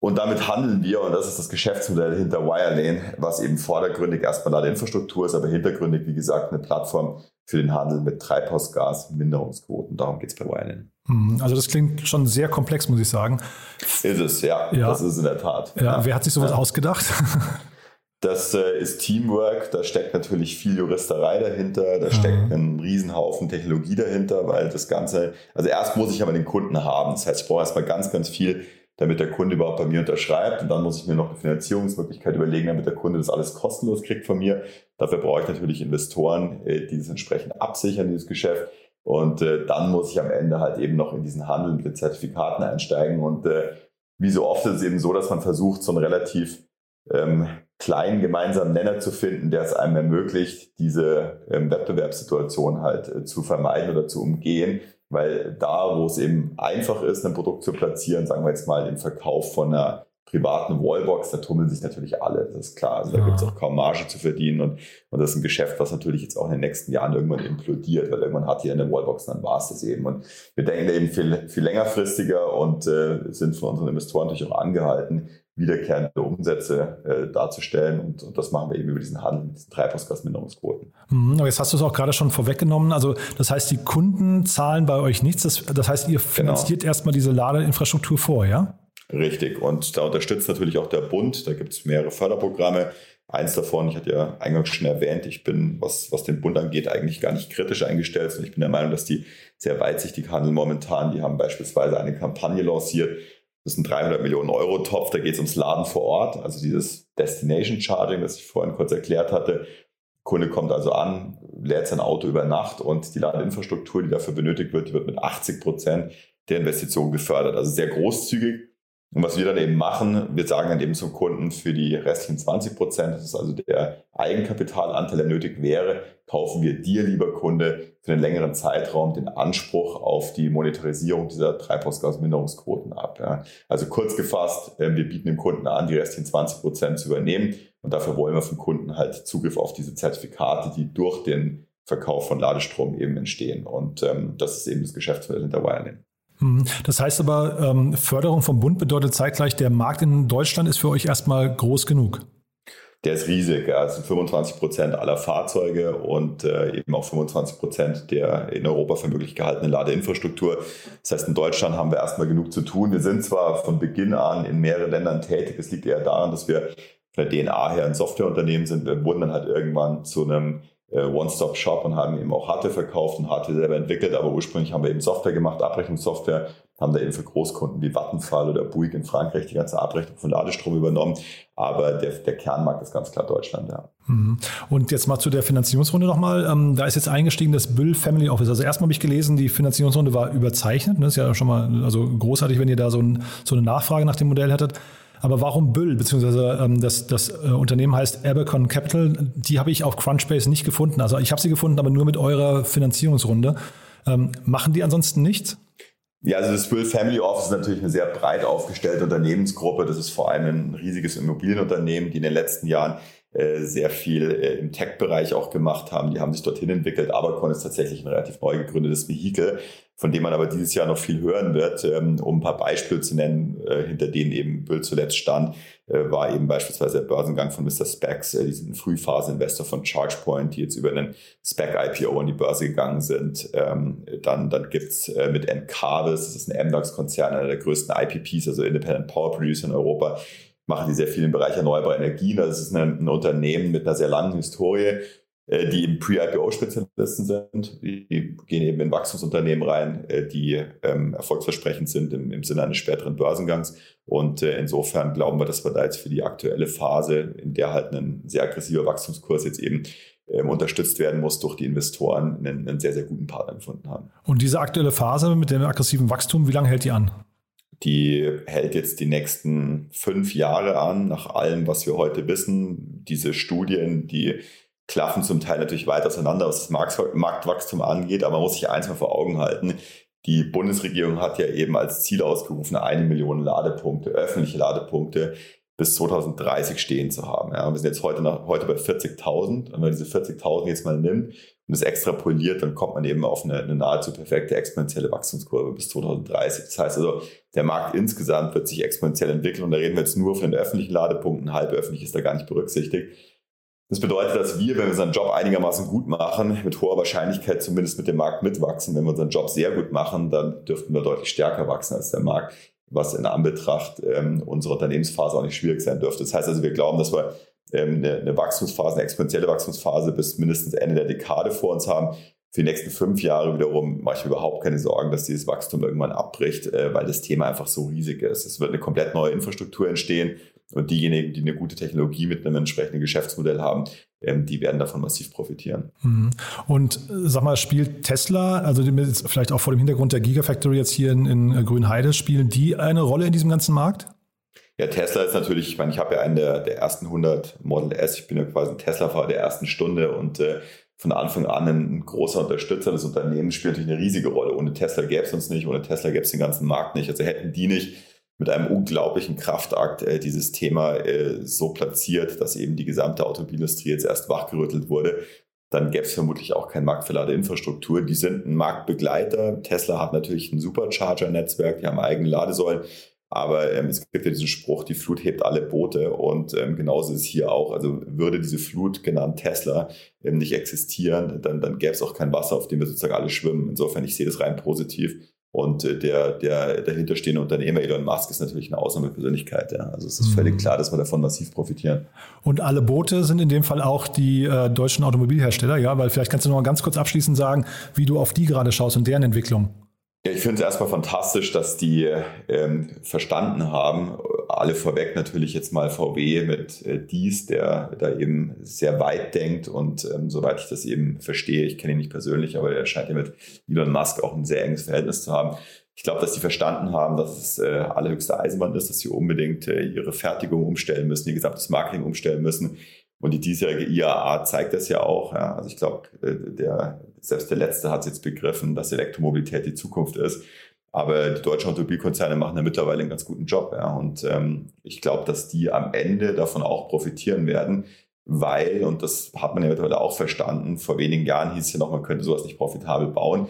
Und damit handeln wir, und das ist das Geschäftsmodell hinter Wirelane, was eben vordergründig erstmal Ladeinfrastruktur ist, aber hintergründig, wie gesagt, eine Plattform für den Handel mit Treibhausgasminderungsquoten. Darum geht es bei Wirelane. Mhm. Also das klingt schon sehr komplex, muss ich sagen. Ist es, ja. ja. Das ist in der Tat. Ja. ja. Wer hat sich sowas ja. ausgedacht? *laughs* Das äh, ist Teamwork, da steckt natürlich viel Juristerei dahinter, da steckt ein Riesenhaufen Technologie dahinter, weil das Ganze, also erst muss ich aber den Kunden haben. Das heißt, ich brauche erstmal ganz, ganz viel, damit der Kunde überhaupt bei mir unterschreibt und dann muss ich mir noch eine Finanzierungsmöglichkeit überlegen, damit der Kunde das alles kostenlos kriegt von mir. Dafür brauche ich natürlich Investoren, äh, die das entsprechend absichern, dieses Geschäft. Und äh, dann muss ich am Ende halt eben noch in diesen Handel mit den Zertifikaten einsteigen. Und äh, wie so oft ist es eben so, dass man versucht, so einen relativ ähm, kleinen gemeinsamen Nenner zu finden, der es einem ermöglicht, diese ähm, Wettbewerbssituation halt äh, zu vermeiden oder zu umgehen. Weil da, wo es eben einfach ist, ein Produkt zu platzieren, sagen wir jetzt mal im Verkauf von einer privaten Wallbox, da tummeln sich natürlich alle, das ist klar. Also da ja. gibt es auch kaum Marge zu verdienen und, und das ist ein Geschäft, was natürlich jetzt auch in den nächsten Jahren irgendwann implodiert, weil irgendwann hat jeder eine Wallbox, dann war es das eben. Und wir denken eben viel, viel längerfristiger und äh, sind von unseren Investoren natürlich auch angehalten, wiederkehrende Umsätze äh, darzustellen. Und, und, das machen wir eben über diesen Handel mit diesen Treibhausgasminderungsquoten. Mhm, aber jetzt hast du es auch gerade schon vorweggenommen. Also das heißt, die Kunden zahlen bei euch nichts. Das, das heißt, ihr genau. finanziert genau. erstmal diese Ladeinfrastruktur vor, ja? Richtig. Und da unterstützt natürlich auch der Bund. Da gibt es mehrere Förderprogramme. Eins davon, ich hatte ja eingangs schon erwähnt, ich bin, was, was den Bund angeht, eigentlich gar nicht kritisch eingestellt. Und ich bin der Meinung, dass die sehr weitsichtig handeln momentan. Die haben beispielsweise eine Kampagne lanciert. Das ist ein 300 Millionen Euro Topf. Da geht es ums Laden vor Ort. Also dieses Destination Charging, das ich vorhin kurz erklärt hatte. Kunde kommt also an, lädt sein Auto über Nacht und die Ladeinfrastruktur, die dafür benötigt wird, die wird mit 80 Prozent der Investition gefördert. Also sehr großzügig. Und was wir dann eben machen, wir sagen dann eben zum Kunden für die restlichen 20 Prozent, das ist also der Eigenkapitalanteil, der nötig wäre, kaufen wir dir, lieber Kunde, für einen längeren Zeitraum den Anspruch auf die Monetarisierung dieser Treibhausgasminderungsquoten ab. Ja. Also kurz gefasst, äh, wir bieten dem Kunden an, die restlichen 20 Prozent zu übernehmen und dafür wollen wir vom Kunden halt Zugriff auf diese Zertifikate, die durch den Verkauf von Ladestrom eben entstehen. Und ähm, das ist eben das Geschäftsmodell hinter Wirelink. Mhm. Das heißt aber, ähm, Förderung vom Bund bedeutet zeitgleich, der Markt in Deutschland ist für euch erstmal groß genug. Der ist riesig. Ja. Es sind 25 Prozent aller Fahrzeuge und äh, eben auch 25 Prozent der in Europa für möglich gehaltenen Ladeinfrastruktur. Das heißt, in Deutschland haben wir erstmal genug zu tun. Wir sind zwar von Beginn an in mehreren Ländern tätig. Es liegt eher daran, dass wir von der DNA her ein Softwareunternehmen sind. Wir wurden dann halt irgendwann zu einem One-Stop-Shop und haben eben auch Hardware verkauft und Hardware selber entwickelt, aber ursprünglich haben wir eben Software gemacht, Abrechnungssoftware, haben da eben für Großkunden wie Vattenfall oder Bouygues in Frankreich die ganze Abrechnung von Ladestrom übernommen, aber der, der Kernmarkt ist ganz klar Deutschland, ja. Mhm. Und jetzt mal zu der Finanzierungsrunde nochmal. Ähm, da ist jetzt eingestiegen das Bill Family Office. Also erstmal habe ich gelesen, die Finanzierungsrunde war überzeichnet. Das ne? ist ja schon mal also großartig, wenn ihr da so, ein, so eine Nachfrage nach dem Modell hättet. Aber warum Büll, beziehungsweise ähm, das, das äh, Unternehmen heißt Abercon Capital, die habe ich auf Crunchbase nicht gefunden. Also ich habe sie gefunden, aber nur mit eurer Finanzierungsrunde. Ähm, machen die ansonsten nichts? Ja, also das Büll Family Office ist natürlich eine sehr breit aufgestellte Unternehmensgruppe. Das ist vor allem ein riesiges Immobilienunternehmen, die in den letzten Jahren sehr viel äh, im Tech-Bereich auch gemacht haben. Die haben sich dorthin entwickelt. Abercon ist tatsächlich ein relativ neu gegründetes Vehikel von dem man aber dieses Jahr noch viel hören wird. Ähm, um ein paar Beispiele zu nennen, äh, hinter denen eben Bill zuletzt stand, äh, war eben beispielsweise der Börsengang von Mr. Specs, äh, die sind ein Frühphase-Investor von ChargePoint, die jetzt über einen Spec-IPO an die Börse gegangen sind. Ähm, dann dann gibt's mit Encarvis, das ist ein MDAX-Konzern, einer der größten IPPs, also Independent Power Producer in Europa, machen die sehr viel im Bereich erneuerbare Energien. Das ist ein, ein Unternehmen mit einer sehr langen Historie äh, die eben Pre-IPO-Spezialisten sind. Die gehen eben in Wachstumsunternehmen rein, äh, die ähm, erfolgsversprechend sind im, im Sinne eines späteren Börsengangs. Und äh, insofern glauben wir, dass wir da jetzt für die aktuelle Phase, in der halt ein sehr aggressiver Wachstumskurs jetzt eben ähm, unterstützt werden muss durch die Investoren, einen, einen sehr, sehr guten Partner gefunden haben. Und diese aktuelle Phase mit dem aggressiven Wachstum, wie lange hält die an? Die hält jetzt die nächsten fünf Jahre an, nach allem, was wir heute wissen. Diese Studien, die klaffen zum Teil natürlich weit auseinander, was das Marktwachstum angeht, aber man muss sich eins mal vor Augen halten. Die Bundesregierung hat ja eben als Ziel ausgerufen, eine Million Ladepunkte, öffentliche Ladepunkte bis 2030 stehen zu haben. Ja, wir sind jetzt heute, nach, heute bei 40.000. Wenn man diese 40.000 jetzt mal nimmt und es extrapoliert, dann kommt man eben auf eine, eine nahezu perfekte exponentielle Wachstumskurve bis 2030. Das heißt also, der Markt insgesamt wird sich exponentiell entwickeln und da reden wir jetzt nur von den öffentlichen Ladepunkten. Halb öffentlich ist da gar nicht berücksichtigt. Das bedeutet, dass wir, wenn wir unseren Job einigermaßen gut machen, mit hoher Wahrscheinlichkeit zumindest mit dem Markt mitwachsen. Wenn wir unseren Job sehr gut machen, dann dürften wir deutlich stärker wachsen als der Markt, was in Anbetracht ähm, unserer Unternehmensphase auch nicht schwierig sein dürfte. Das heißt also, wir glauben, dass wir eine, eine Wachstumsphase, eine exponentielle Wachstumsphase bis mindestens Ende der Dekade vor uns haben. Für die nächsten fünf Jahre wiederum mache ich mir überhaupt keine Sorgen, dass dieses Wachstum irgendwann abbricht, äh, weil das Thema einfach so riesig ist. Es wird eine komplett neue Infrastruktur entstehen und diejenigen, die eine gute Technologie mit einem entsprechenden Geschäftsmodell haben, ähm, die werden davon massiv profitieren. Mhm. Und äh, sag mal, spielt Tesla, also vielleicht auch vor dem Hintergrund der Gigafactory jetzt hier in, in äh, Grünheide, spielen die eine Rolle in diesem ganzen Markt? Ja, Tesla ist natürlich, ich meine, ich habe ja einen der, der ersten 100 Model S, ich bin ja quasi ein Tesla-Fahrer der ersten Stunde und äh, von Anfang an ein großer Unterstützer des Unternehmens, spielt natürlich eine riesige Rolle. Ohne Tesla gäbe es uns nicht, ohne Tesla gäbe es den ganzen Markt nicht. Also hätten die nicht mit einem unglaublichen Kraftakt äh, dieses Thema äh, so platziert, dass eben die gesamte Automobilindustrie jetzt erst wachgerüttelt wurde, dann gäbe es vermutlich auch keinen Markt für Ladeinfrastruktur. Die sind ein Marktbegleiter. Tesla hat natürlich ein Supercharger-Netzwerk, die haben eigene Ladesäulen. Aber ähm, es gibt ja diesen Spruch, die Flut hebt alle Boote und ähm, genauso ist es hier auch. Also würde diese Flut, genannt Tesla, ähm, nicht existieren, dann, dann gäbe es auch kein Wasser, auf dem wir sozusagen alle schwimmen. Insofern, ich sehe das rein positiv. Und äh, der, der dahinterstehende Unternehmer Elon Musk ist natürlich eine Ausnahmepersönlichkeit. Ja. Also es ist mhm. völlig klar, dass wir davon massiv profitieren. Und alle Boote sind in dem Fall auch die äh, deutschen Automobilhersteller, ja, weil vielleicht kannst du noch mal ganz kurz abschließend sagen, wie du auf die gerade schaust und deren Entwicklung. Ja, ich finde es erstmal fantastisch, dass die ähm, verstanden haben, alle vorweg natürlich jetzt mal VW mit äh, Dies, der da eben sehr weit denkt und ähm, soweit ich das eben verstehe, ich kenne ihn nicht persönlich, aber er scheint ja mit Elon Musk auch ein sehr enges Verhältnis zu haben, Ich glaube, dass die verstanden haben, dass es äh, allerhöchste Eisenbahn ist, dass sie unbedingt äh, ihre Fertigung umstellen müssen, ihr gesamtes Marketing umstellen müssen. Und die diesjährige IAA zeigt das ja auch. Ja. Also ich glaube, äh, der, selbst der Letzte hat es jetzt begriffen, dass Elektromobilität die Zukunft ist. Aber die deutschen Automobilkonzerne machen ja mittlerweile einen ganz guten Job. Ja. Und ähm, ich glaube, dass die am Ende davon auch profitieren werden, weil, und das hat man ja mittlerweile auch verstanden, vor wenigen Jahren hieß es ja noch, man könnte sowas nicht profitabel bauen.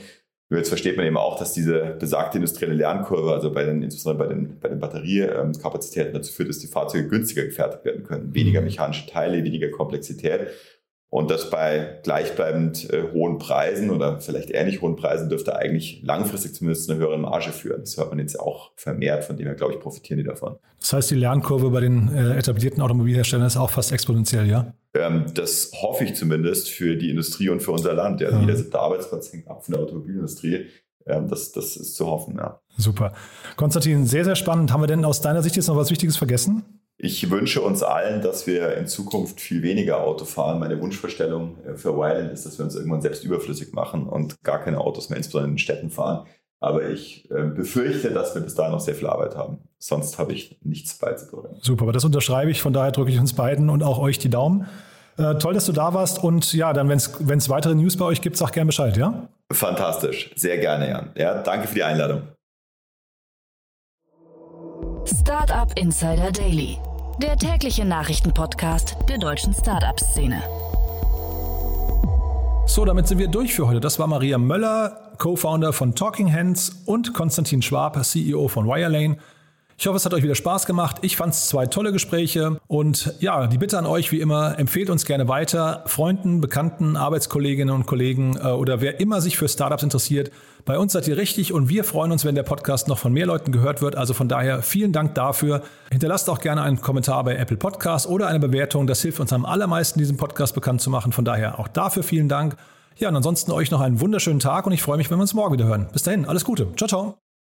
Nur jetzt versteht man eben auch, dass diese besagte industrielle Lernkurve, also bei den, insbesondere bei den, bei den Batteriekapazitäten dazu führt, dass die Fahrzeuge günstiger gefertigt werden können. Weniger mechanische Teile, weniger Komplexität. Und das bei gleichbleibend äh, hohen Preisen oder vielleicht ähnlich hohen Preisen dürfte eigentlich langfristig zumindest eine höhere Marge führen. Das hört man jetzt auch vermehrt, von dem her, glaube ich, profitieren die davon. Das heißt, die Lernkurve bei den äh, etablierten Automobilherstellern ist auch fast exponentiell, ja? Ähm, das hoffe ich zumindest für die Industrie und für unser Land. Ja, ja. Jeder siebte Arbeitsplatz hängt ab von der Automobilindustrie. Ähm, das, das ist zu hoffen, ja. Super. Konstantin, sehr, sehr spannend. Haben wir denn aus deiner Sicht jetzt noch was Wichtiges vergessen? Ich wünsche uns allen, dass wir in Zukunft viel weniger Auto fahren. Meine Wunschvorstellung äh, für Wyland ist, dass wir uns irgendwann selbst überflüssig machen und gar keine Autos mehr, insbesondere in den Städten fahren. Aber ich äh, befürchte, dass wir bis dahin noch sehr viel Arbeit haben. Sonst habe ich nichts beizutragen. Super, aber das unterschreibe ich. Von daher drücke ich uns beiden und auch euch die Daumen. Äh, toll, dass du da warst. Und ja, dann, wenn es weitere News bei euch gibt, sag gerne Bescheid, ja? Fantastisch. Sehr gerne, Jan. Ja, danke für die Einladung. Startup Insider Daily der tägliche Nachrichtenpodcast der deutschen Startup-Szene. So, damit sind wir durch für heute. Das war Maria Möller, Co-Founder von Talking Hands und Konstantin Schwab, CEO von Wirelane. Ich hoffe, es hat euch wieder Spaß gemacht. Ich fand es zwei tolle Gespräche. Und ja, die Bitte an euch, wie immer, empfehlt uns gerne weiter. Freunden, Bekannten, Arbeitskolleginnen und Kollegen äh, oder wer immer sich für Startups interessiert. Bei uns seid ihr richtig und wir freuen uns, wenn der Podcast noch von mehr Leuten gehört wird. Also von daher vielen Dank dafür. Hinterlasst auch gerne einen Kommentar bei Apple Podcasts oder eine Bewertung. Das hilft uns am allermeisten, diesen Podcast bekannt zu machen. Von daher auch dafür vielen Dank. Ja, und ansonsten euch noch einen wunderschönen Tag und ich freue mich, wenn wir uns morgen wieder hören. Bis dahin, alles Gute. Ciao, ciao.